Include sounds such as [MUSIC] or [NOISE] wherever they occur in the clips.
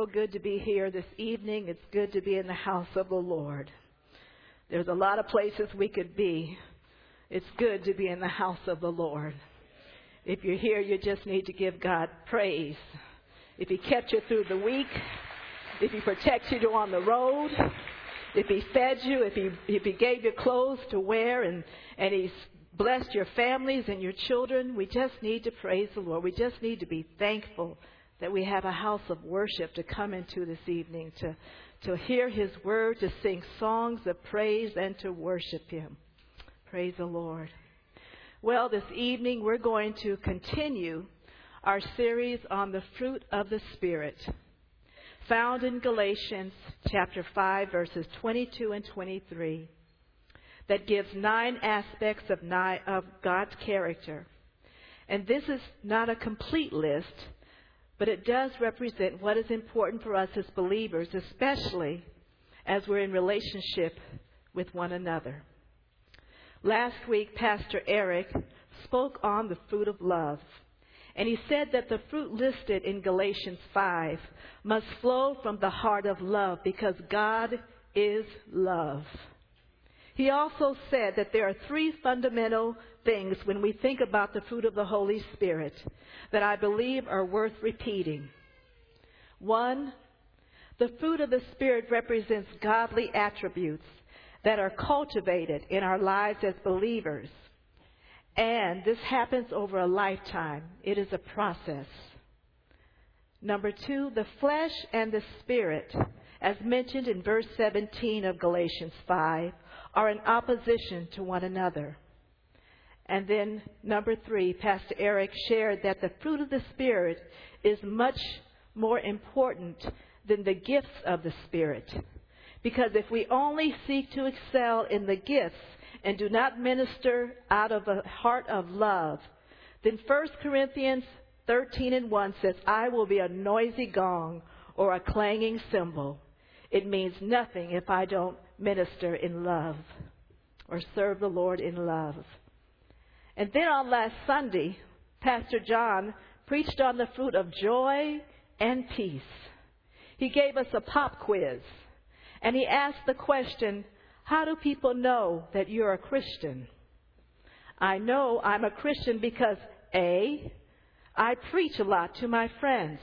so good to be here this evening. It's good to be in the house of the Lord. There's a lot of places we could be. It's good to be in the house of the Lord. If you're here, you just need to give God praise. If He kept you through the week, if He protected you on the road, if He fed you, if He, if he gave you clothes to wear, and, and He's blessed your families and your children, we just need to praise the Lord. We just need to be thankful that we have a house of worship to come into this evening, to, to hear His word, to sing songs of praise, and to worship Him. Praise the Lord. Well, this evening we're going to continue our series on the fruit of the Spirit, found in Galatians chapter 5, verses 22 and 23, that gives nine aspects of, of God's character. And this is not a complete list, but it does represent what is important for us as believers, especially as we're in relationship with one another. Last week, Pastor Eric spoke on the fruit of love. And he said that the fruit listed in Galatians 5 must flow from the heart of love because God is love. He also said that there are three fundamental things when we think about the fruit of the Holy Spirit that I believe are worth repeating. One, the fruit of the Spirit represents godly attributes that are cultivated in our lives as believers. And this happens over a lifetime. It is a process. Number two, the flesh and the spirit, as mentioned in verse 17 of Galatians 5, are in opposition to one another. And then number three, Pastor Eric shared that the fruit of the Spirit is much more important than the gifts of the Spirit. Because if we only seek to excel in the gifts and do not minister out of a heart of love, then 1 Corinthians 13 and 1 says, I will be a noisy gong or a clanging cymbal. It means nothing if I don't minister in love or serve the Lord in love. And then on last Sunday, Pastor John preached on the fruit of joy and peace. He gave us a pop quiz and he asked the question, how do people know that you're a Christian? I know I'm a Christian because A, I preach a lot to my friends.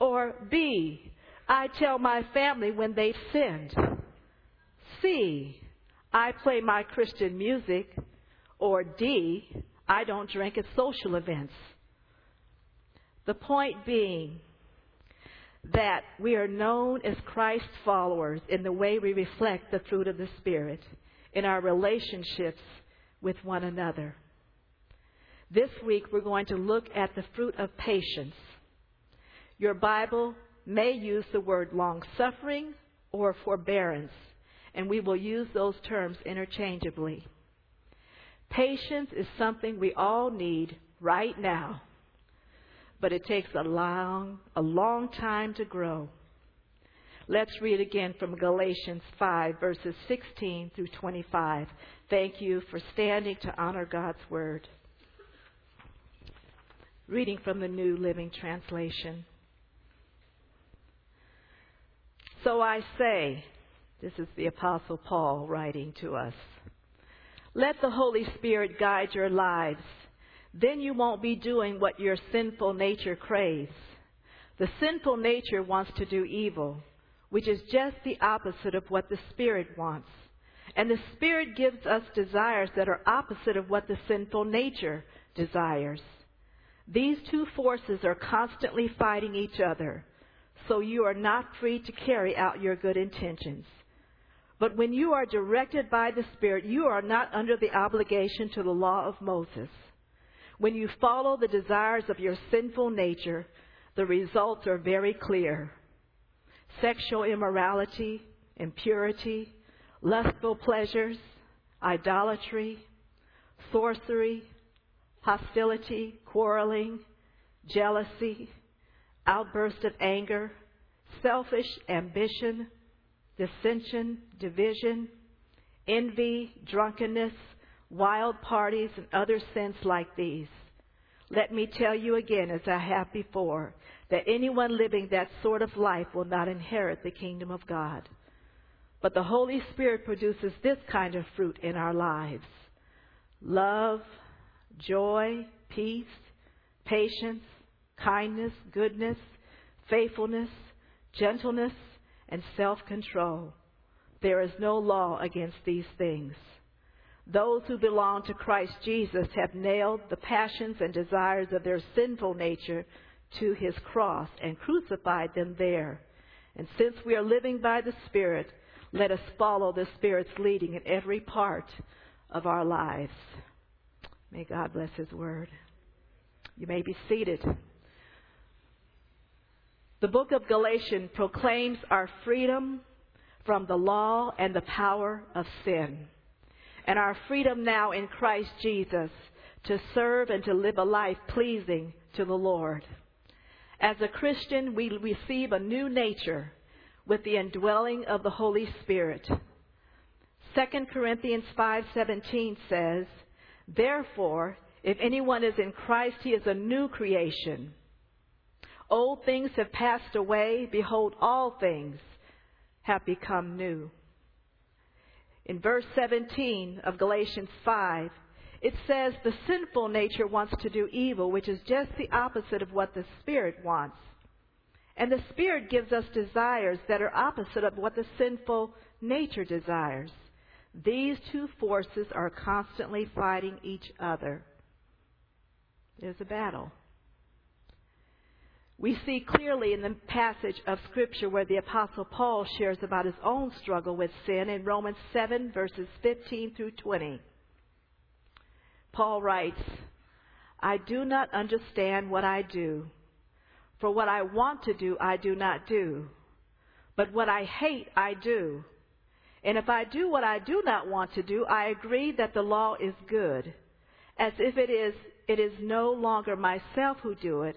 Or B, I tell my family when they've sinned. C, I play my Christian music or D, I don't drink at social events. The point being that we are known as Christ followers in the way we reflect the fruit of the Spirit in our relationships with one another. This week we're going to look at the fruit of patience. Your Bible may use the word long suffering or forbearance, and we will use those terms interchangeably. Patience is something we all need right now, but it takes a long, a long time to grow. Let's read again from Galatians 5, verses 16 through 25. Thank you for standing to honor God's word. Reading from the New Living Translation. So I say, this is the Apostle Paul writing to us. Let the Holy Spirit guide your lives. Then you won't be doing what your sinful nature craves. The sinful nature wants to do evil, which is just the opposite of what the Spirit wants. And the Spirit gives us desires that are opposite of what the sinful nature desires. These two forces are constantly fighting each other, so you are not free to carry out your good intentions. But when you are directed by the Spirit, you are not under the obligation to the law of Moses. When you follow the desires of your sinful nature, the results are very clear. Sexual immorality, impurity, lustful pleasures, idolatry, sorcery, hostility, quarreling, jealousy, outburst of anger, selfish ambition, dissension, division, envy, drunkenness, wild parties, and other sins like these. Let me tell you again, as I have before, that anyone living that sort of life will not inherit the kingdom of God. But the Holy Spirit produces this kind of fruit in our lives love, joy, peace, patience, kindness, goodness, faithfulness, gentleness, and self control. There is no law against these things. Those who belong to Christ Jesus have nailed the passions and desires of their sinful nature to his cross and crucified them there. And since we are living by the Spirit, let us follow the Spirit's leading in every part of our lives. May God bless his word. You may be seated. The book of Galatians proclaims our freedom from the law and the power of sin, and our freedom now in Christ Jesus to serve and to live a life pleasing to the Lord. As a Christian, we receive a new nature with the indwelling of the Holy Spirit. 2 Corinthians 5:17 says, "Therefore, if anyone is in Christ, he is a new creation. Old things have passed away; behold, all things have become new." In verse 17 of Galatians 5, it says the sinful nature wants to do evil, which is just the opposite of what the Spirit wants. And the Spirit gives us desires that are opposite of what the sinful nature desires. These two forces are constantly fighting each other. There's a battle. We see clearly in the passage of Scripture where the Apostle Paul shares about his own struggle with sin in Romans 7, verses 15 through 20. Paul writes, I do not understand what I do. For what I want to do, I do not do. But what I hate, I do. And if I do what I do not want to do, I agree that the law is good. As if it is, it is no longer myself who do it,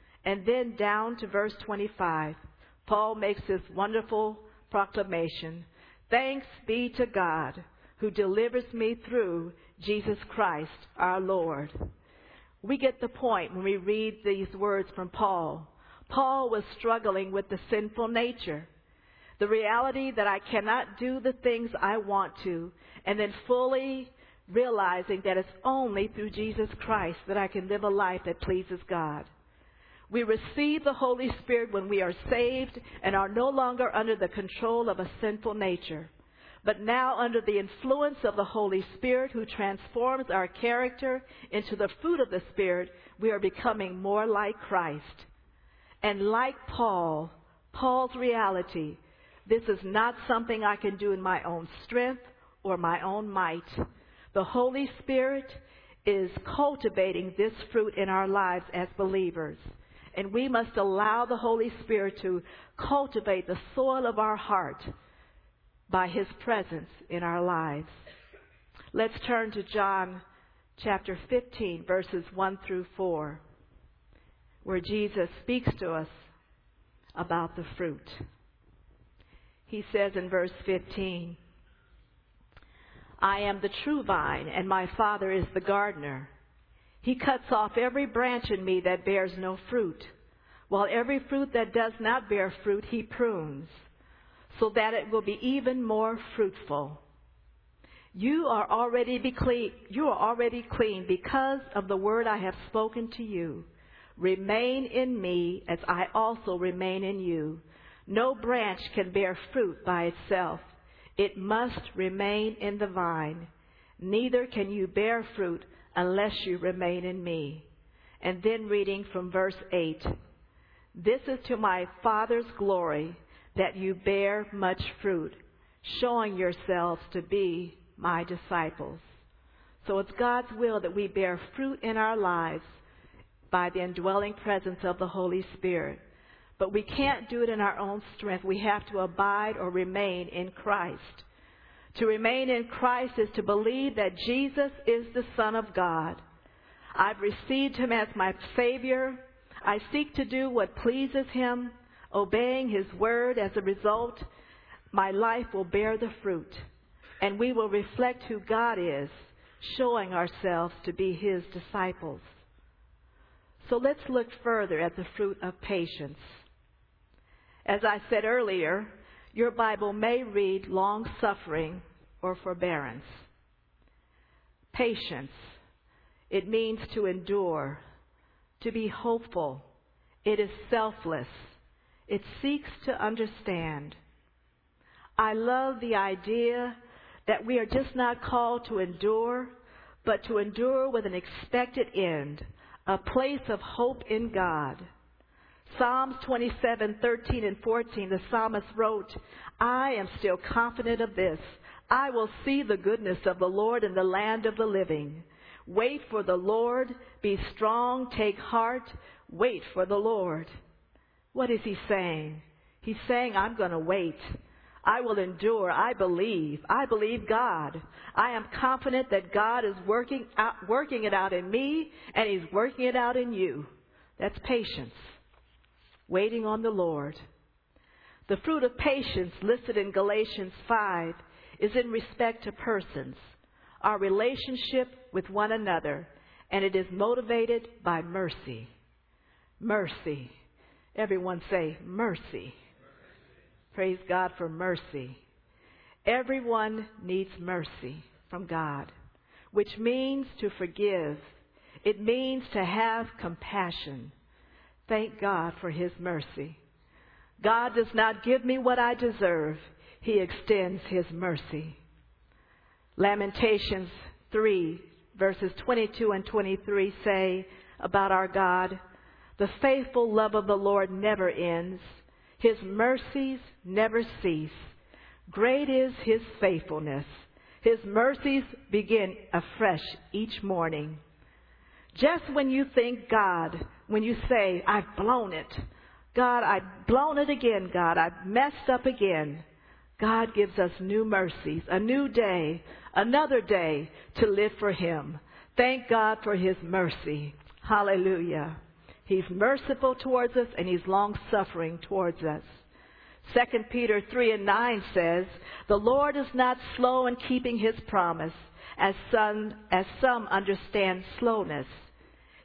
And then down to verse 25, Paul makes this wonderful proclamation Thanks be to God who delivers me through Jesus Christ our Lord. We get the point when we read these words from Paul. Paul was struggling with the sinful nature. The reality that I cannot do the things I want to, and then fully realizing that it's only through Jesus Christ that I can live a life that pleases God. We receive the Holy Spirit when we are saved and are no longer under the control of a sinful nature but now under the influence of the Holy Spirit who transforms our character into the fruit of the Spirit, we are becoming more like Christ. And like Paul, Paul's reality, this is not something I can do in my own strength or my own might. The Holy Spirit is cultivating this fruit in our lives as believers. And we must allow the Holy Spirit to cultivate the soil of our heart by his presence in our lives. Let's turn to John chapter 15, verses 1 through 4, where Jesus speaks to us about the fruit. He says in verse 15, I am the true vine, and my Father is the gardener. He cuts off every branch in me that bears no fruit, while every fruit that does not bear fruit he prunes so that it will be even more fruitful. You are already clean, you are already clean because of the word I have spoken to you. Remain in me as I also remain in you. No branch can bear fruit by itself. It must remain in the vine. Neither can you bear fruit unless you remain in me. And then reading from verse 8. This is to my Father's glory that you bear much fruit, showing yourselves to be my disciples. So it's God's will that we bear fruit in our lives by the indwelling presence of the Holy Spirit. But we can't do it in our own strength. We have to abide or remain in Christ. To remain in Christ is to believe that Jesus is the Son of God. I've received him as my Savior. I seek to do what pleases him, obeying his word. As a result, my life will bear the fruit, and we will reflect who God is, showing ourselves to be his disciples. So let's look further at the fruit of patience. As I said earlier, your Bible may read long suffering or forbearance. Patience. It means to endure, to be hopeful. It is selfless. It seeks to understand. I love the idea that we are just not called to endure, but to endure with an expected end, a place of hope in God. Psalms 27, 13 and 14, the psalmist wrote, I am still confident of this. I will see the goodness of the Lord in the land of the living. Wait for the Lord. Be strong. Take heart. Wait for the Lord. What is he saying? He's saying, I'm going to wait. I will endure. I believe. I believe God. I am confident that God is working out, working it out in me and he's working it out in you. That's patience waiting on the Lord. The fruit of patience listed in Galatians 5 is in respect to persons, our relationship with one another, and it is motivated by mercy. Mercy. Everyone say mercy. Praise God for mercy. Everyone needs mercy from God, which means to forgive. It means to have compassion. Thank God for His mercy. God does not give me what I deserve. He extends His mercy. Lamentations 3 verses 22 and 23 say about our God, the faithful love of the Lord never ends. His mercies never cease. Great is His faithfulness. His mercies begin afresh each morning. Just when you think God when you say, I've blown it. God, I've blown it again, God. I've messed up again. God gives us new mercies, a new day, another day to live for Him. Thank God for His mercy. Hallelujah. He's merciful towards us and He's long suffering towards us. 2 Peter 3 and 9 says, The Lord is not slow in keeping His promise, as some, as some understand slowness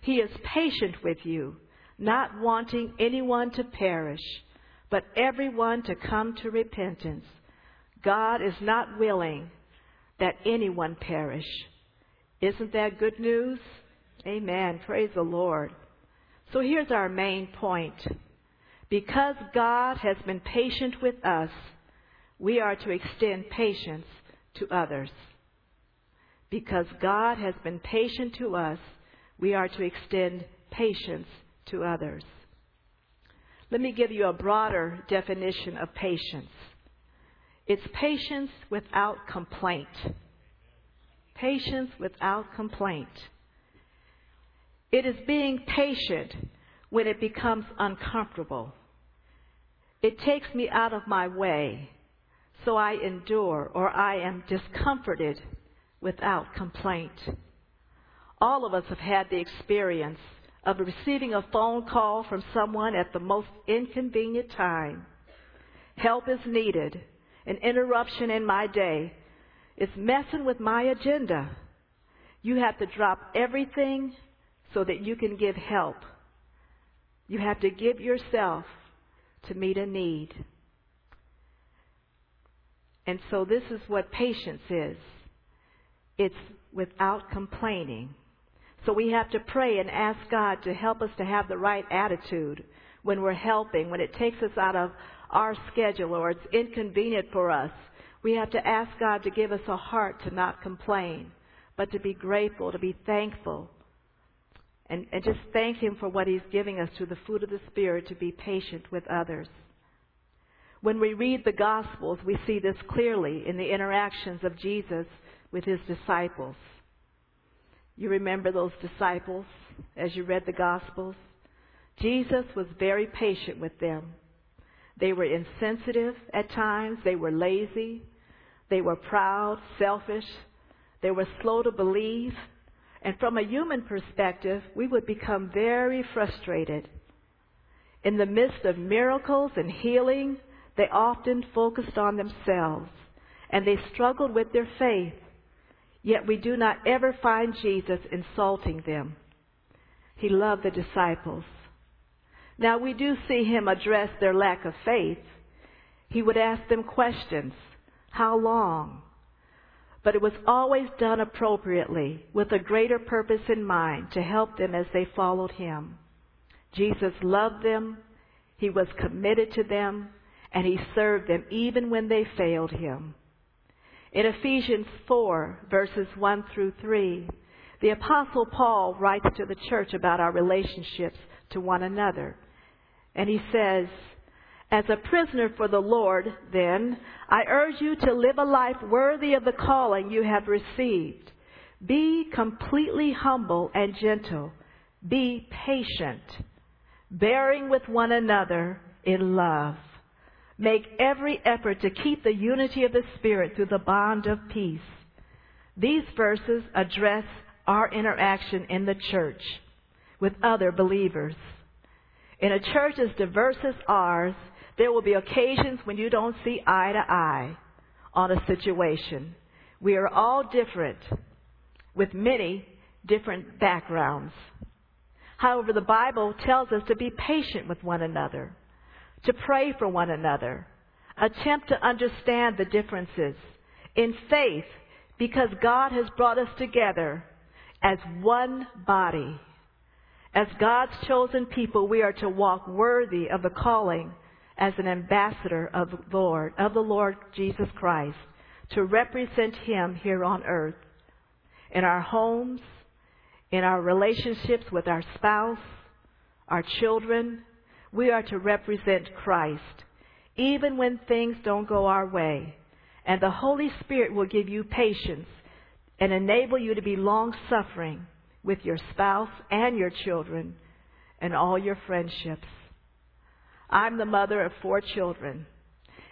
he is patient with you, not wanting anyone to perish, but everyone to come to repentance. God is not willing that anyone perish. Isn't that good news? Amen. Praise the Lord. So here's our main point. Because God has been patient with us, we are to extend patience to others. Because God has been patient to us, we are to extend patience to others. Let me give you a broader definition of patience. It's patience without complaint. Patience without complaint. It is being patient when it becomes uncomfortable. It takes me out of my way, so I endure or I am discomforted without complaint. All of us have had the experience of receiving a phone call from someone at the most inconvenient time. Help is needed. An interruption in my day is messing with my agenda. You have to drop everything so that you can give help. You have to give yourself to meet a need. And so this is what patience is. It's without complaining. So we have to pray and ask God to help us to have the right attitude when we're helping, when it takes us out of our schedule or it's inconvenient for us. We have to ask God to give us a heart to not complain, but to be grateful, to be thankful, and, and just thank Him for what He's giving us through the fruit of the Spirit to be patient with others. When we read the Gospels, we see this clearly in the interactions of Jesus with His disciples. You remember those disciples as you read the Gospels? Jesus was very patient with them. They were insensitive at times. They were lazy. They were proud, selfish. They were slow to believe. And from a human perspective, we would become very frustrated. In the midst of miracles and healing, they often focused on themselves and they struggled with their faith. Yet we do not ever find Jesus insulting them. He loved the disciples. Now we do see him address their lack of faith. He would ask them questions. How long? But it was always done appropriately with a greater purpose in mind to help them as they followed him. Jesus loved them. He was committed to them and he served them even when they failed him. In Ephesians 4 verses 1 through 3, the apostle Paul writes to the church about our relationships to one another. And he says, as a prisoner for the Lord, then, I urge you to live a life worthy of the calling you have received. Be completely humble and gentle. Be patient, bearing with one another in love. Make every effort to keep the unity of the Spirit through the bond of peace. These verses address our interaction in the church with other believers. In a church as diverse as ours, there will be occasions when you don't see eye to eye on a situation. We are all different with many different backgrounds. However, the Bible tells us to be patient with one another, to pray for one another, attempt to understand the differences in faith because God has brought us together as one body. As God's chosen people, we are to walk worthy of the calling as an ambassador of the Lord, of the Lord Jesus Christ, to represent Him here on earth. In our homes, in our relationships with our spouse, our children, we are to represent Christ, even when things don't go our way. And the Holy Spirit will give you patience and enable you to be long suffering with your spouse and your children and all your friendships. I'm the mother of four children,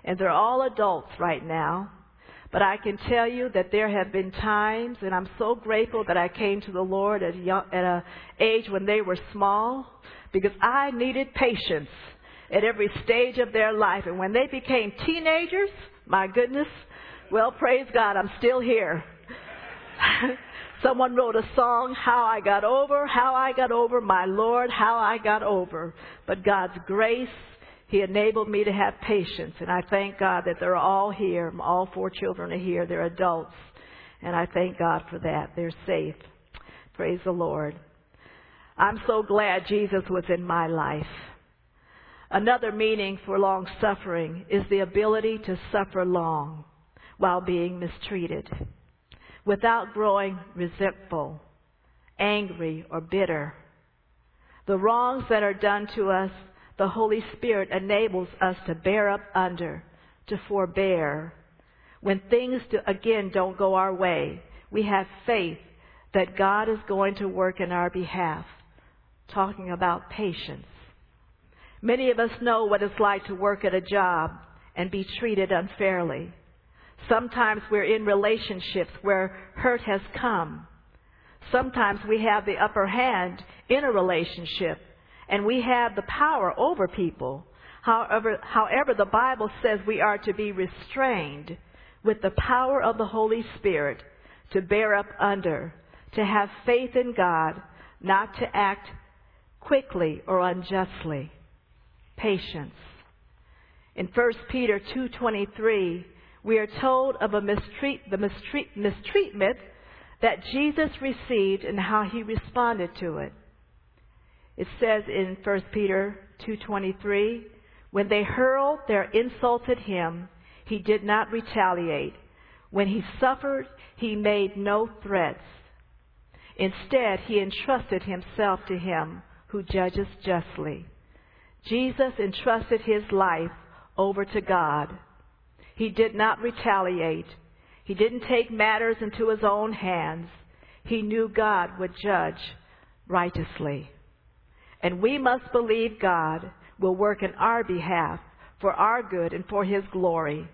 and they're all adults right now. But I can tell you that there have been times, and I'm so grateful that I came to the Lord at, young, at an age when they were small, because I needed patience at every stage of their life. And when they became teenagers, my goodness, well, praise God, I'm still here. [LAUGHS] Someone wrote a song, How I Got Over, How I Got Over, My Lord, How I Got Over. But God's grace, He enabled me to have patience. And I thank God that they're all here. All four children are here. They're adults. And I thank God for that. They're safe. Praise the Lord. I'm so glad Jesus was in my life. Another meaning for long suffering is the ability to suffer long while being mistreated without growing resentful, angry, or bitter. The wrongs that are done to us, the Holy Spirit enables us to bear up under, to forbear. When things, do, again, don't go our way, we have faith that God is going to work in our behalf. Talking about patience. Many of us know what it's like to work at a job and be treated unfairly. Sometimes we're in relationships where hurt has come. Sometimes we have the upper hand in a relationship and we have the power over people. However, however, the Bible says we are to be restrained with the power of the Holy Spirit to bear up under, to have faith in God, not to act quickly or unjustly. Patience. In 1 Peter 2:23, we are told of a mistreat, the mistreat, mistreatment that Jesus received and how he responded to it. It says in 1 Peter 2:23, when they hurled their insults at him, he did not retaliate. When he suffered, he made no threats. Instead, he entrusted himself to him who judges justly. Jesus entrusted his life over to God he did not retaliate. He didn't take matters into his own hands. he knew God would judge righteously. And we must believe God will work in our behalf for our good and for his glory.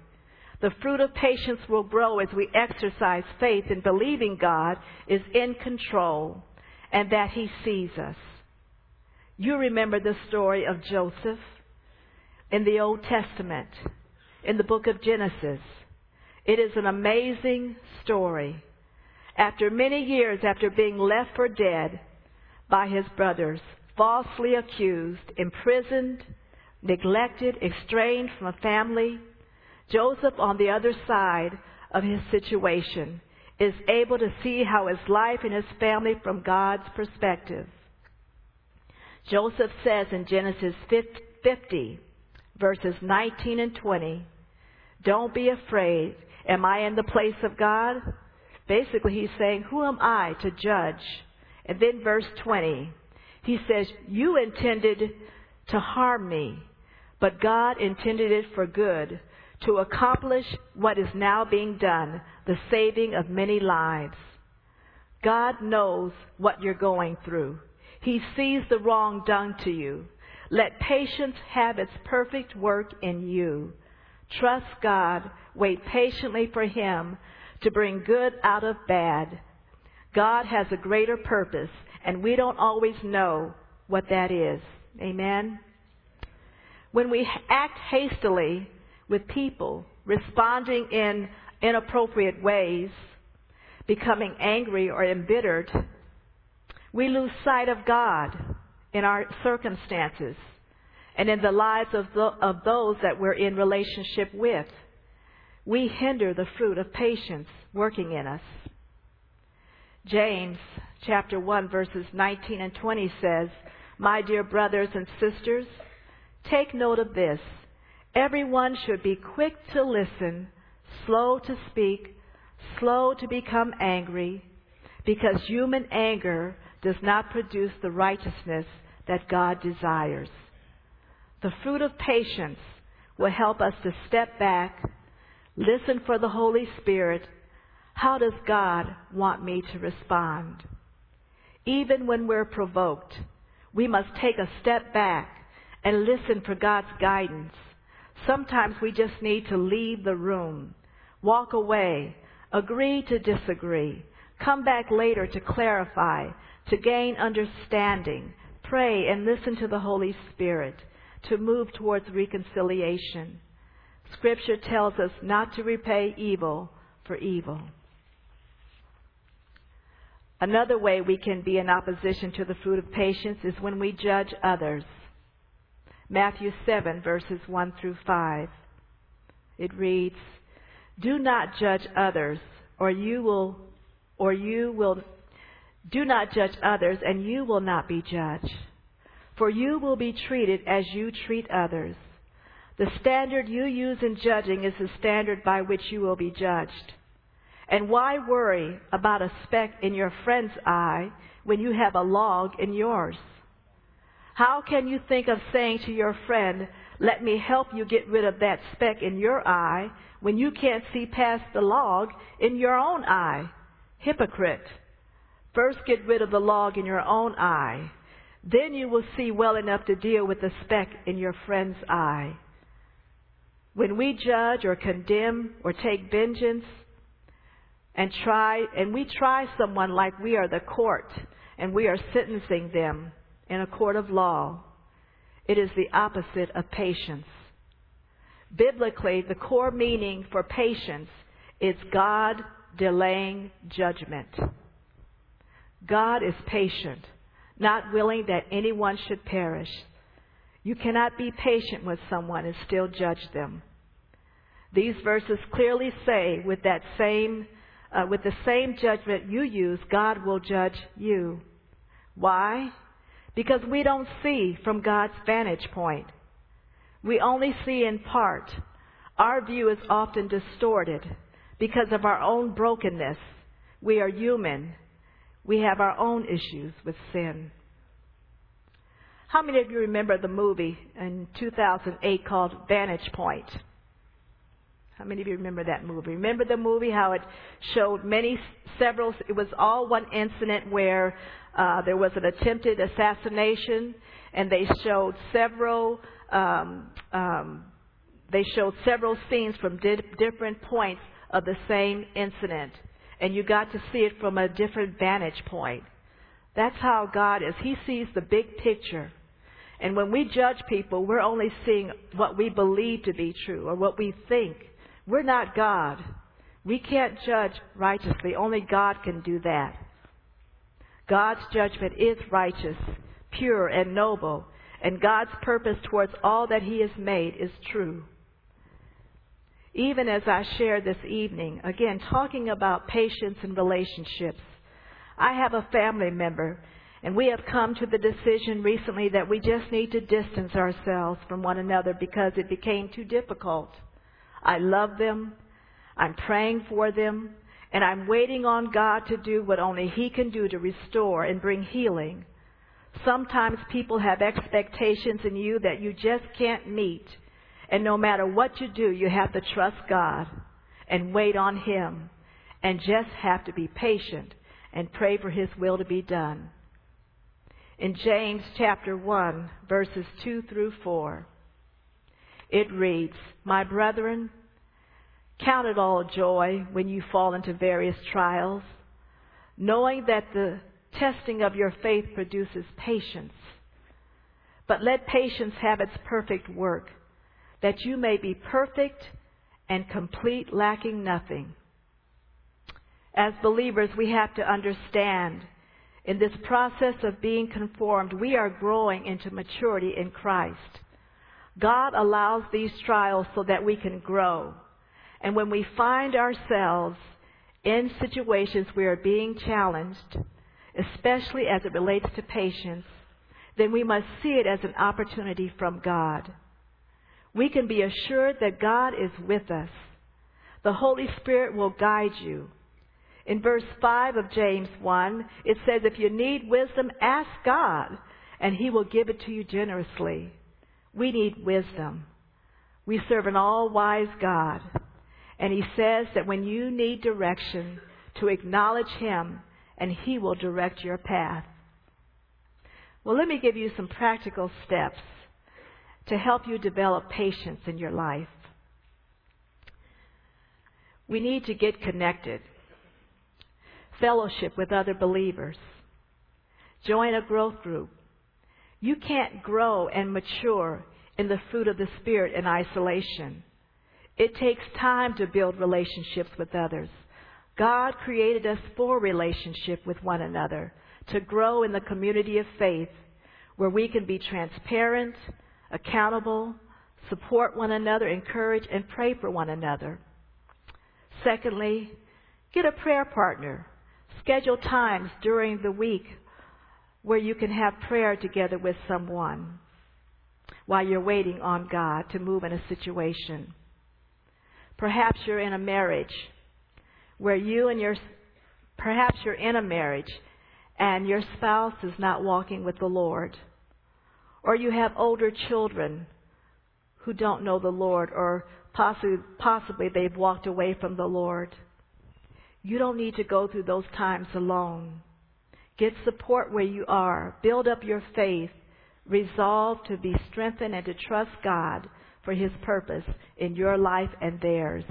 The fruit of patience will grow as we exercise faith in believing God is in control and that he sees us. You remember the story of Joseph in the Old Testament, in the book of Genesis. It is an amazing story. After many years after being left for dead by his brothers, falsely accused, imprisoned, neglected, estranged from a family, Joseph, on the other side of his situation, is able to see how his life and his family from God's perspective. Joseph says in Genesis 50, verses 19 and 20, Don't be afraid. Am I in the place of God? Basically, he's saying, Who am I to judge? And then verse 20, he says, You intended to harm me, but God intended it for good, to accomplish what is now being done, the saving of many lives. God knows what you're going through. He sees the wrong done to you. Let patience have its perfect work in you. Trust God. Wait patiently for Him to bring good out of bad. God has a greater purpose, and we don't always know what that is. Amen. When we act hastily with people, responding in inappropriate ways, becoming angry or embittered, we lose sight of God in our circumstances and in the lives of, the, of those that we're in relationship with. We hinder the fruit of patience working in us. James chapter 1 verses 19 and 20 says, My dear brothers and sisters, take note of this. Everyone should be quick to listen, slow to speak, slow to become angry, because human anger does not produce the righteousness that God desires. The fruit of patience will help us to step back, listen for the Holy Spirit. How does God want me to respond? Even when we're provoked, we must take a step back and listen for God's guidance. Sometimes we just need to leave the room, walk away, agree to disagree, come back later to clarify, to gain understanding, pray and listen to the Holy Spirit, to move towards reconciliation. Scripture tells us not to repay evil for evil. Another way we can be in opposition to the fruit of patience is when we judge others. Matthew 7 verses 1 through 5. It reads, Do not judge others, or you will, or you will do not judge others, and you will not be judged. For you will be treated as you treat others. The standard you use in judging is the standard by which you will be judged. And why worry about a speck in your friend's eye when you have a log in yours? How can you think of saying to your friend, let me help you get rid of that speck in your eye when you can't see past the log in your own eye? Hypocrite. First get rid of the log in your own eye. Then you will see well enough to deal with the speck in your friend's eye. When we judge or condemn or take vengeance and try, and we try someone like we are the court and we are sentencing them in a court of law, it is the opposite of patience. Biblically, the core meaning for patience is God delaying judgment. God is patient, not willing that anyone should perish. You cannot be patient with someone and still judge them. These verses clearly say with that same, uh, with the same judgment you use, God will judge you. Why? Because we don't see from God's vantage point. We only see in part. Our view is often distorted because of our own brokenness. We are human we have our own issues with sin. How many of you remember the movie in 2008 called Vantage Point? How many of you remember that movie? Remember the movie, how it showed many, several, it was all one incident where uh, there was an attempted assassination, and they showed several, um, um, they showed several scenes from di- different points of the same incident. And you got to see it from a different vantage point. That's how God is. He sees the big picture. And when we judge people, we're only seeing what we believe to be true or what we think. We're not God. We can't judge righteously. Only God can do that. God's judgment is righteous, pure, and noble, and God's purpose towards all that He has made is true. Even as I share this evening, again, talking about patience and relationships, I have a family member, and we have come to the decision recently that we just need to distance ourselves from one another because it became too difficult. I love them. I'm praying for them. And I'm waiting on God to do what only He can do to restore and bring healing. Sometimes people have expectations in you that you just can't meet. And no matter what you do, you have to trust God and wait on Him and just have to be patient and pray for His will to be done. In James chapter 1, verses 2 through 4, it reads, My brethren, count it all joy when you fall into various trials, knowing that the testing of your faith produces patience. But let patience have its perfect work that you may be perfect and complete, lacking nothing. As believers, we have to understand in this process of being conformed, we are growing into maturity in Christ. God allows these trials so that we can grow. And when we find ourselves in situations where we are being challenged, especially as it relates to patience, then we must see it as an opportunity from God we can be assured that God is with us. The Holy Spirit will guide you. In verse 5 of James 1, it says, If you need wisdom, ask God, and He will give it to you generously. We need wisdom. We serve an all wise God. And He says that when you need direction, to acknowledge Him, and He will direct your path. Well, let me give you some practical steps to help you develop patience in your life. We need to get connected, fellowship with other believers, join a growth group. You can't grow and mature in the fruit of the Spirit in isolation. It takes time to build relationships with others. God created us for relationship with one another, to grow in the community of faith where we can be transparent, accountable, support one another, encourage, and pray for one another. Secondly, get a prayer partner. Schedule times during the week where you can have prayer together with someone while you're waiting on God to move in a situation. Perhaps you're in a marriage where you and your, perhaps you're in a marriage and your spouse is not walking with the Lord. Or you have older children who don't know the Lord, or possibly, possibly they've walked away from the Lord. You don't need to go through those times alone. Get support where you are. Build up your faith. Resolve to be strengthened and to trust God for His purpose in your life and theirs.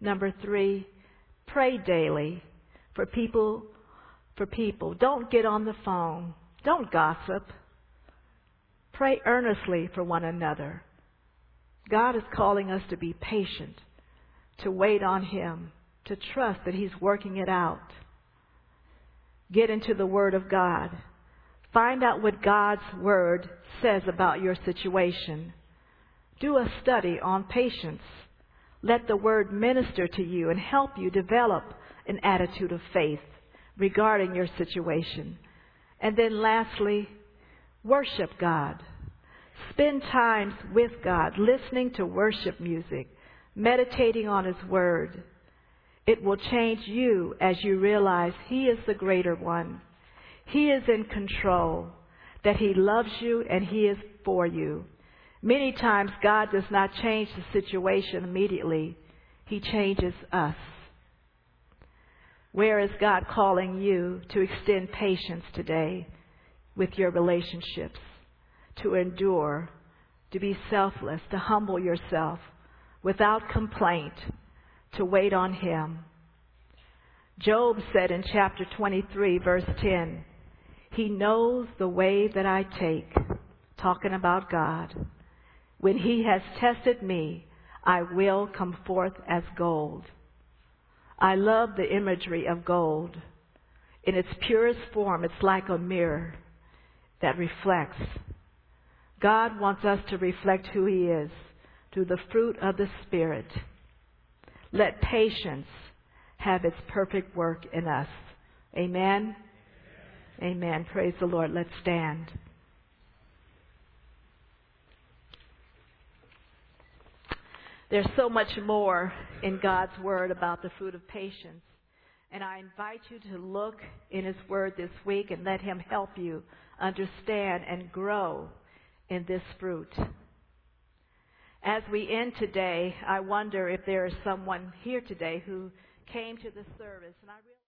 Number three, pray daily for people, for people. Don't get on the phone. Don't gossip. Pray earnestly for one another. God is calling us to be patient, to wait on Him, to trust that He's working it out. Get into the Word of God. Find out what God's Word says about your situation. Do a study on patience. Let the Word minister to you and help you develop an attitude of faith regarding your situation. And then lastly, Worship God. Spend times with God, listening to worship music, meditating on His Word. It will change you as you realize He is the greater one. He is in control, that He loves you and He is for you. Many times God does not change the situation immediately. He changes us. Where is God calling you to extend patience today with your relationships, to endure, to be selfless, to humble yourself without complaint, to wait on Him? Job said in chapter 23, verse 10, He knows the way that I take, talking about God. When He has tested me, I will come forth as gold. I love the imagery of gold. In its purest form, it's like a mirror that reflects. God wants us to reflect who He is through the fruit of the Spirit. Let patience have its perfect work in us. Amen. Amen. Praise the Lord. Let's stand. There's so much more in God's Word about the fruit of patience. And I invite you to look in His Word this week and let Him help you understand and grow in this fruit. As we end today, I wonder if there is someone here today who came to the service. And I really